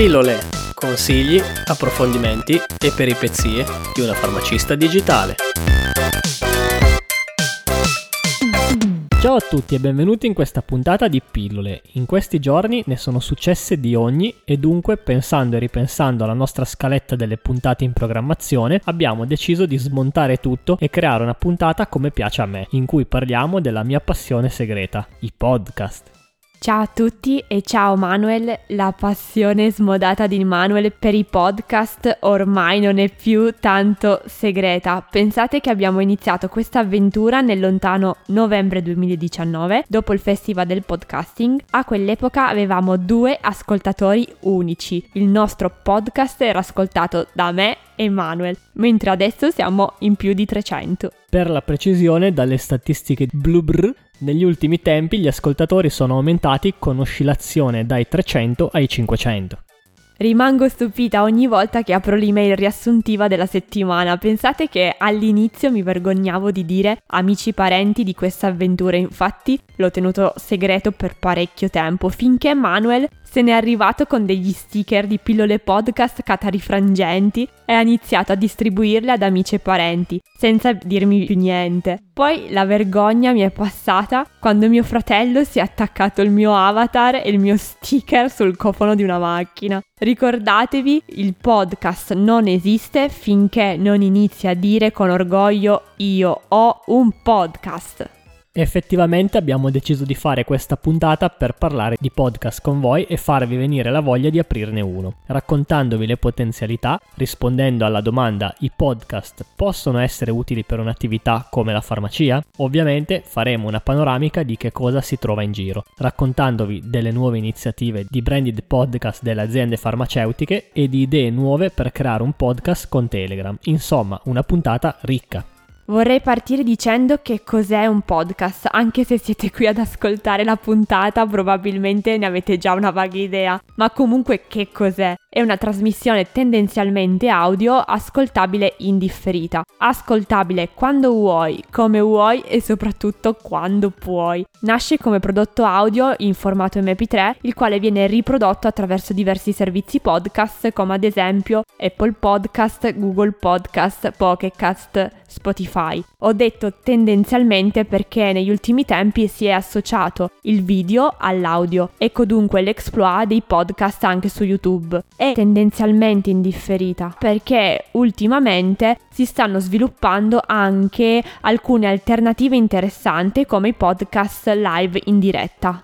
Pillole, consigli, approfondimenti e peripezie di una farmacista digitale. Ciao a tutti e benvenuti in questa puntata di pillole. In questi giorni ne sono successe di ogni e dunque pensando e ripensando alla nostra scaletta delle puntate in programmazione abbiamo deciso di smontare tutto e creare una puntata come piace a me, in cui parliamo della mia passione segreta, i podcast. Ciao a tutti e ciao Manuel, la passione smodata di Manuel per i podcast ormai non è più tanto segreta. Pensate che abbiamo iniziato questa avventura nel lontano novembre 2019, dopo il festival del podcasting. A quell'epoca avevamo due ascoltatori unici. Il nostro podcast era ascoltato da me e Manuel, mentre adesso siamo in più di 300. Per la precisione, dalle statistiche Blubr negli ultimi tempi gli ascoltatori sono aumentati con oscillazione dai 300 ai 500. Rimango stupita ogni volta che apro l'email riassuntiva della settimana. Pensate che all'inizio mi vergognavo di dire amici parenti di questa avventura, infatti l'ho tenuto segreto per parecchio tempo, finché Manuel se n'è arrivato con degli sticker di pillole podcast catarifrangenti e ha iniziato a distribuirle ad amici e parenti, senza dirmi più niente. Poi la vergogna mi è passata quando mio fratello si è attaccato il mio avatar e il mio sticker sul cofano di una macchina. Ricordatevi, il podcast non esiste finché non inizi a dire con orgoglio io ho un podcast. Effettivamente abbiamo deciso di fare questa puntata per parlare di podcast con voi e farvi venire la voglia di aprirne uno, raccontandovi le potenzialità, rispondendo alla domanda i podcast possono essere utili per un'attività come la farmacia? Ovviamente faremo una panoramica di che cosa si trova in giro, raccontandovi delle nuove iniziative di branded podcast delle aziende farmaceutiche e di idee nuove per creare un podcast con Telegram. Insomma, una puntata ricca. Vorrei partire dicendo che cos'è un podcast, anche se siete qui ad ascoltare la puntata probabilmente ne avete già una vaga idea, ma comunque che cos'è? È una trasmissione tendenzialmente audio ascoltabile in differita, ascoltabile quando vuoi, come vuoi e soprattutto quando puoi. Nasce come prodotto audio in formato MP3, il quale viene riprodotto attraverso diversi servizi podcast come ad esempio Apple Podcast, Google Podcast, Pocket Spotify. Ho detto tendenzialmente perché negli ultimi tempi si è associato il video all'audio. Ecco dunque l'exploit dei podcast anche su YouTube è tendenzialmente indifferita perché ultimamente si stanno sviluppando anche alcune alternative interessanti come i podcast live in diretta.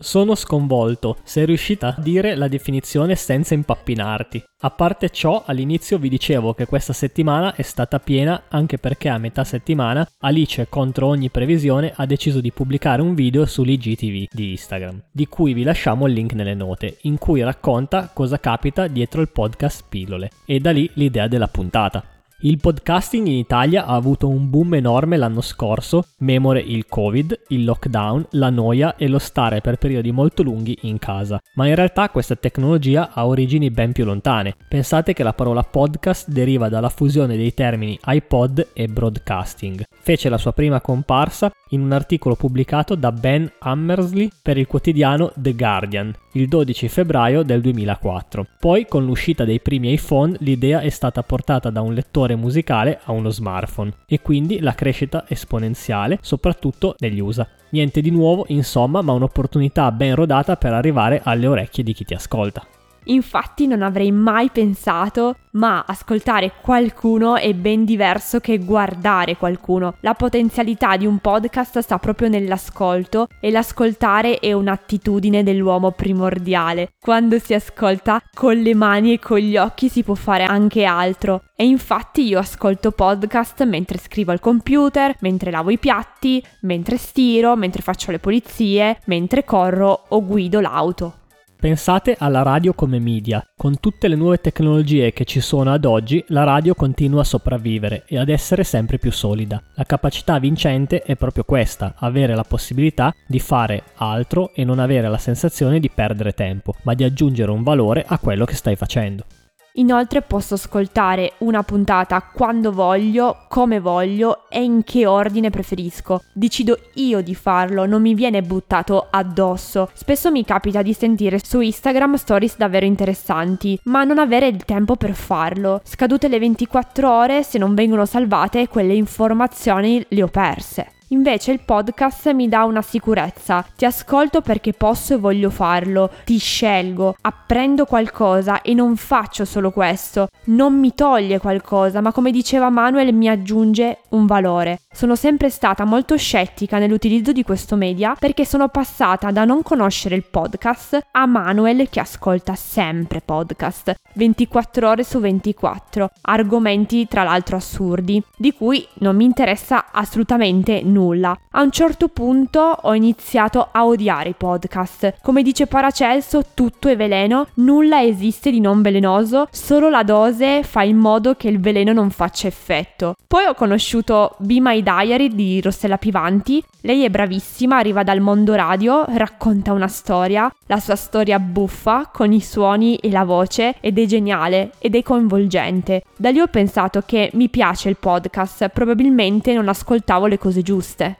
Sono sconvolto, sei riuscita a dire la definizione senza impappinarti. A parte ciò, all'inizio vi dicevo che questa settimana è stata piena anche perché a metà settimana Alice, contro ogni previsione, ha deciso di pubblicare un video sull'IGTV di Instagram, di cui vi lasciamo il link nelle note, in cui racconta cosa capita dietro il podcast Pillole, e da lì l'idea della puntata. Il podcasting in Italia ha avuto un boom enorme l'anno scorso, memore il Covid, il lockdown, la noia e lo stare per periodi molto lunghi in casa. Ma in realtà questa tecnologia ha origini ben più lontane. Pensate che la parola podcast deriva dalla fusione dei termini iPod e broadcasting. Fece la sua prima comparsa in un articolo pubblicato da Ben Hammersley per il quotidiano The Guardian il 12 febbraio del 2004. Poi, con l'uscita dei primi iPhone, l'idea è stata portata da un lettore musicale a uno smartphone e quindi la crescita esponenziale, soprattutto negli USA. Niente di nuovo, insomma, ma un'opportunità ben rodata per arrivare alle orecchie di chi ti ascolta. Infatti non avrei mai pensato, ma ascoltare qualcuno è ben diverso che guardare qualcuno. La potenzialità di un podcast sta proprio nell'ascolto e l'ascoltare è un'attitudine dell'uomo primordiale. Quando si ascolta con le mani e con gli occhi si può fare anche altro. E infatti io ascolto podcast mentre scrivo al computer, mentre lavo i piatti, mentre stiro, mentre faccio le pulizie, mentre corro o guido l'auto. Pensate alla radio come media. Con tutte le nuove tecnologie che ci sono ad oggi, la radio continua a sopravvivere e ad essere sempre più solida. La capacità vincente è proprio questa, avere la possibilità di fare altro e non avere la sensazione di perdere tempo, ma di aggiungere un valore a quello che stai facendo. Inoltre posso ascoltare una puntata quando voglio, come voglio e in che ordine preferisco. Decido io di farlo, non mi viene buttato addosso. Spesso mi capita di sentire su Instagram stories davvero interessanti, ma non avere il tempo per farlo. Scadute le 24 ore, se non vengono salvate, quelle informazioni le ho perse. Invece il podcast mi dà una sicurezza. Ti ascolto perché posso e voglio farlo. Ti scelgo, apprendo qualcosa e non faccio solo questo. Non mi toglie qualcosa, ma come diceva Manuel mi aggiunge un valore. Sono sempre stata molto scettica nell'utilizzo di questo media perché sono passata da non conoscere il podcast a Manuel che ascolta sempre podcast, 24 ore su 24, argomenti tra l'altro assurdi, di cui non mi interessa assolutamente nulla nulla. A un certo punto ho iniziato a odiare i podcast. Come dice Paracelso, tutto è veleno, nulla esiste di non velenoso, solo la dose fa in modo che il veleno non faccia effetto. Poi ho conosciuto Be My Diary di Rossella Pivanti. Lei è bravissima, arriva dal mondo radio, racconta una storia, la sua storia buffa con i suoni e la voce ed è geniale ed è coinvolgente. Da lì ho pensato che mi piace il podcast, probabilmente non ascoltavo le cose giuste giuste.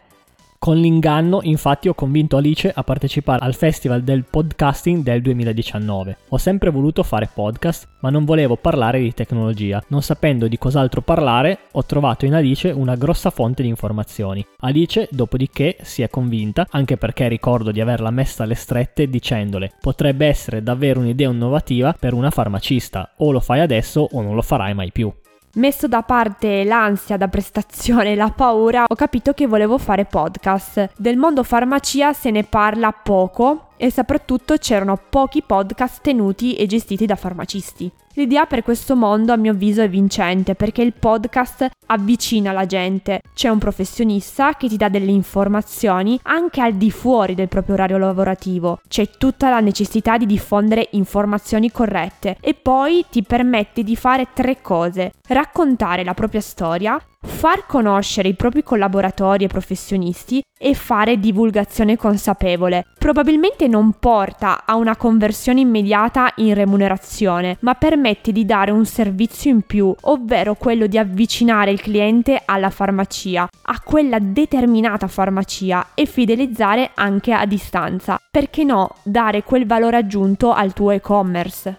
Con l'inganno, infatti, ho convinto Alice a partecipare al Festival del Podcasting del 2019. Ho sempre voluto fare podcast, ma non volevo parlare di tecnologia. Non sapendo di cos'altro parlare, ho trovato in Alice una grossa fonte di informazioni. Alice, dopodiché, si è convinta, anche perché ricordo di averla messa alle strette dicendole: potrebbe essere davvero un'idea innovativa per una farmacista, o lo fai adesso o non lo farai mai più. Messo da parte l'ansia da prestazione e la paura, ho capito che volevo fare podcast. Del mondo farmacia se ne parla poco e soprattutto c'erano pochi podcast tenuti e gestiti da farmacisti. L'idea per questo mondo a mio avviso è vincente perché il podcast avvicina la gente. C'è un professionista che ti dà delle informazioni anche al di fuori del proprio orario lavorativo. C'è tutta la necessità di diffondere informazioni corrette e poi ti permette di fare tre cose. Raccontare la propria storia, far conoscere i propri collaboratori e professionisti e fare divulgazione consapevole. Probabilmente non porta a una conversione immediata in remunerazione, ma permette di dare un servizio in più, ovvero quello di avvicinare il cliente alla farmacia, a quella determinata farmacia e fidelizzare anche a distanza. Perché no, dare quel valore aggiunto al tuo e-commerce?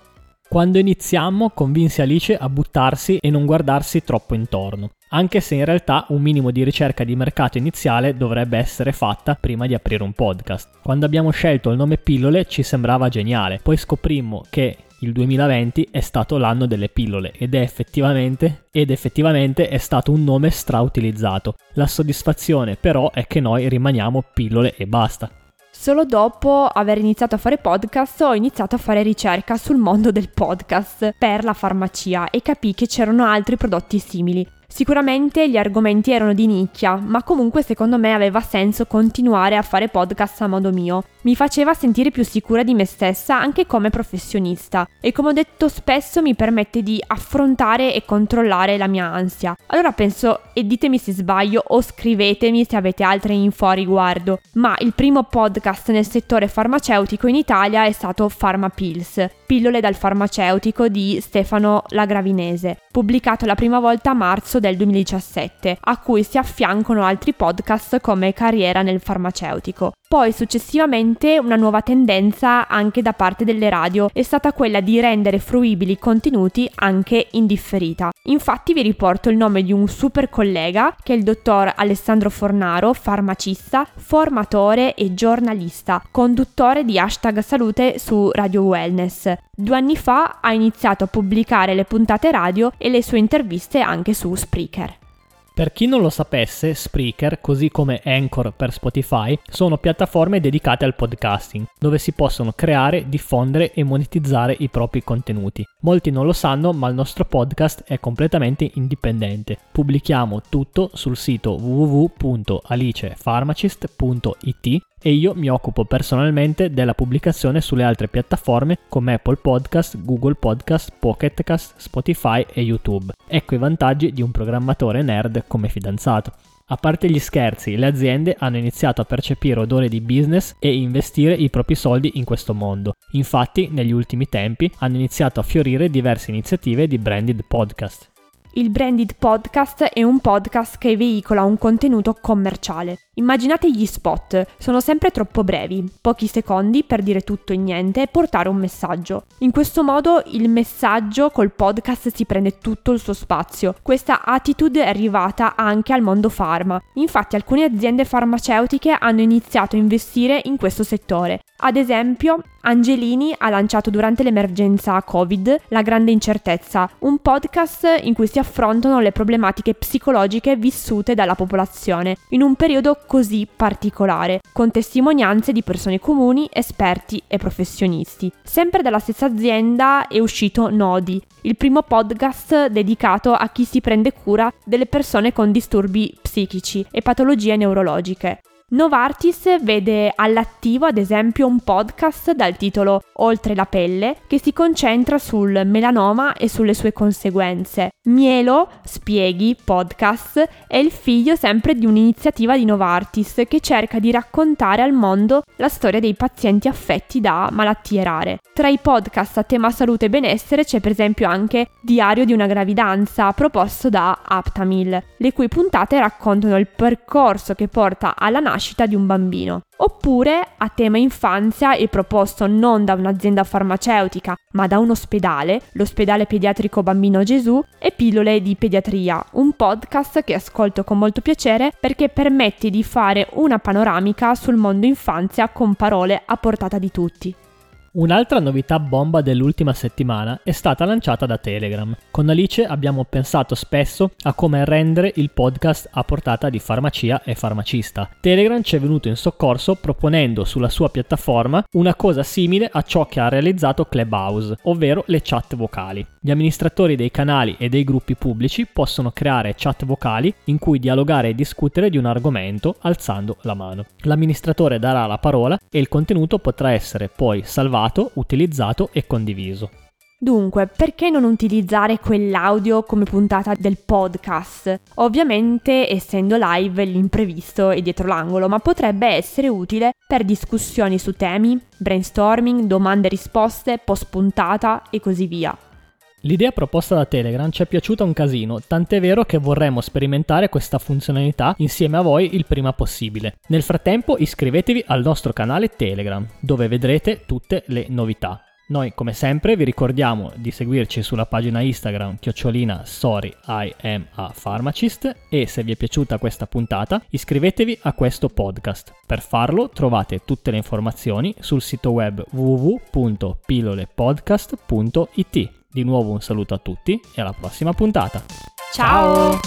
Quando iniziammo convinsi Alice a buttarsi e non guardarsi troppo intorno anche se in realtà un minimo di ricerca di mercato iniziale dovrebbe essere fatta prima di aprire un podcast. Quando abbiamo scelto il nome pillole ci sembrava geniale, poi scoprimmo che il 2020 è stato l'anno delle pillole ed è effettivamente, ed effettivamente è stato un nome strautilizzato. La soddisfazione però è che noi rimaniamo pillole e basta. Solo dopo aver iniziato a fare podcast ho iniziato a fare ricerca sul mondo del podcast per la farmacia e capì che c'erano altri prodotti simili. Sicuramente gli argomenti erano di nicchia, ma comunque secondo me aveva senso continuare a fare podcast a modo mio. Mi faceva sentire più sicura di me stessa anche come professionista e come ho detto spesso mi permette di affrontare e controllare la mia ansia. Allora penso, e ditemi se sbaglio o scrivetemi se avete altre info a riguardo, ma il primo podcast nel settore farmaceutico in Italia è stato Pharma Pills, pillole dal farmaceutico di Stefano Lagravinese, pubblicato la prima volta a marzo del 2017, a cui si affiancano altri podcast come Carriera nel farmaceutico. Poi successivamente una nuova tendenza anche da parte delle radio è stata quella di rendere fruibili i contenuti anche in differita. Infatti vi riporto il nome di un super collega che è il dottor Alessandro Fornaro, farmacista, formatore e giornalista, conduttore di hashtag salute su Radio Wellness. Due anni fa ha iniziato a pubblicare le puntate radio e le sue interviste anche su Spreaker. Per chi non lo sapesse, Spreaker, così come Anchor per Spotify, sono piattaforme dedicate al podcasting, dove si possono creare, diffondere e monetizzare i propri contenuti. Molti non lo sanno, ma il nostro podcast è completamente indipendente. Pubblichiamo tutto sul sito www.alicefarmacist.it e io mi occupo personalmente della pubblicazione sulle altre piattaforme come Apple Podcast, Google Podcast, Pocketcast, Spotify e YouTube. Ecco i vantaggi di un programmatore nerd come fidanzato. A parte gli scherzi, le aziende hanno iniziato a percepire odore di business e investire i propri soldi in questo mondo. Infatti, negli ultimi tempi hanno iniziato a fiorire diverse iniziative di branded podcast. Il branded podcast è un podcast che veicola un contenuto commerciale. Immaginate gli spot, sono sempre troppo brevi, pochi secondi per dire tutto e niente e portare un messaggio. In questo modo il messaggio col podcast si prende tutto il suo spazio. Questa attitude è arrivata anche al mondo pharma. Infatti alcune aziende farmaceutiche hanno iniziato a investire in questo settore. Ad esempio, Angelini ha lanciato durante l'emergenza Covid La grande incertezza, un podcast in cui si affrontano le problematiche psicologiche vissute dalla popolazione in un periodo così particolare, con testimonianze di persone comuni, esperti e professionisti. Sempre dalla stessa azienda è uscito Nodi, il primo podcast dedicato a chi si prende cura delle persone con disturbi psichici e patologie neurologiche. Novartis vede all'attivo ad esempio un podcast dal titolo Oltre la pelle che si concentra sul melanoma e sulle sue conseguenze. Mielo, Spieghi, podcast è il figlio sempre di un'iniziativa di Novartis che cerca di raccontare al mondo la storia dei pazienti affetti da malattie rare. Tra i podcast a tema salute e benessere c'è per esempio anche Diario di una gravidanza proposto da Aptamil, le cui puntate raccontano il percorso che porta alla nascita nascita di un bambino. Oppure a tema infanzia e proposto non da un'azienda farmaceutica, ma da un ospedale, l'ospedale pediatrico Bambino Gesù e Pillole di pediatria, un podcast che ascolto con molto piacere perché permette di fare una panoramica sul mondo infanzia con parole a portata di tutti. Un'altra novità bomba dell'ultima settimana è stata lanciata da Telegram. Con Alice abbiamo pensato spesso a come rendere il podcast a portata di farmacia e farmacista. Telegram ci è venuto in soccorso proponendo sulla sua piattaforma una cosa simile a ciò che ha realizzato Clubhouse, ovvero le chat vocali. Gli amministratori dei canali e dei gruppi pubblici possono creare chat vocali in cui dialogare e discutere di un argomento alzando la mano. L'amministratore darà la parola e il contenuto potrà essere poi salvato provato, utilizzato e condiviso. Dunque, perché non utilizzare quell'audio come puntata del podcast? Ovviamente, essendo live, l'imprevisto è dietro l'angolo, ma potrebbe essere utile per discussioni su temi, brainstorming, domande e risposte, post puntata e così via. L'idea proposta da Telegram ci è piaciuta un casino, tant'è vero che vorremmo sperimentare questa funzionalità insieme a voi il prima possibile. Nel frattempo iscrivetevi al nostro canale Telegram, dove vedrete tutte le novità. Noi come sempre vi ricordiamo di seguirci sulla pagina Instagram chiocciolina sorry I am a pharmacist e se vi è piaciuta questa puntata iscrivetevi a questo podcast. Per farlo trovate tutte le informazioni sul sito web www.pillolepodcast.it. Di nuovo un saluto a tutti e alla prossima puntata. Ciao!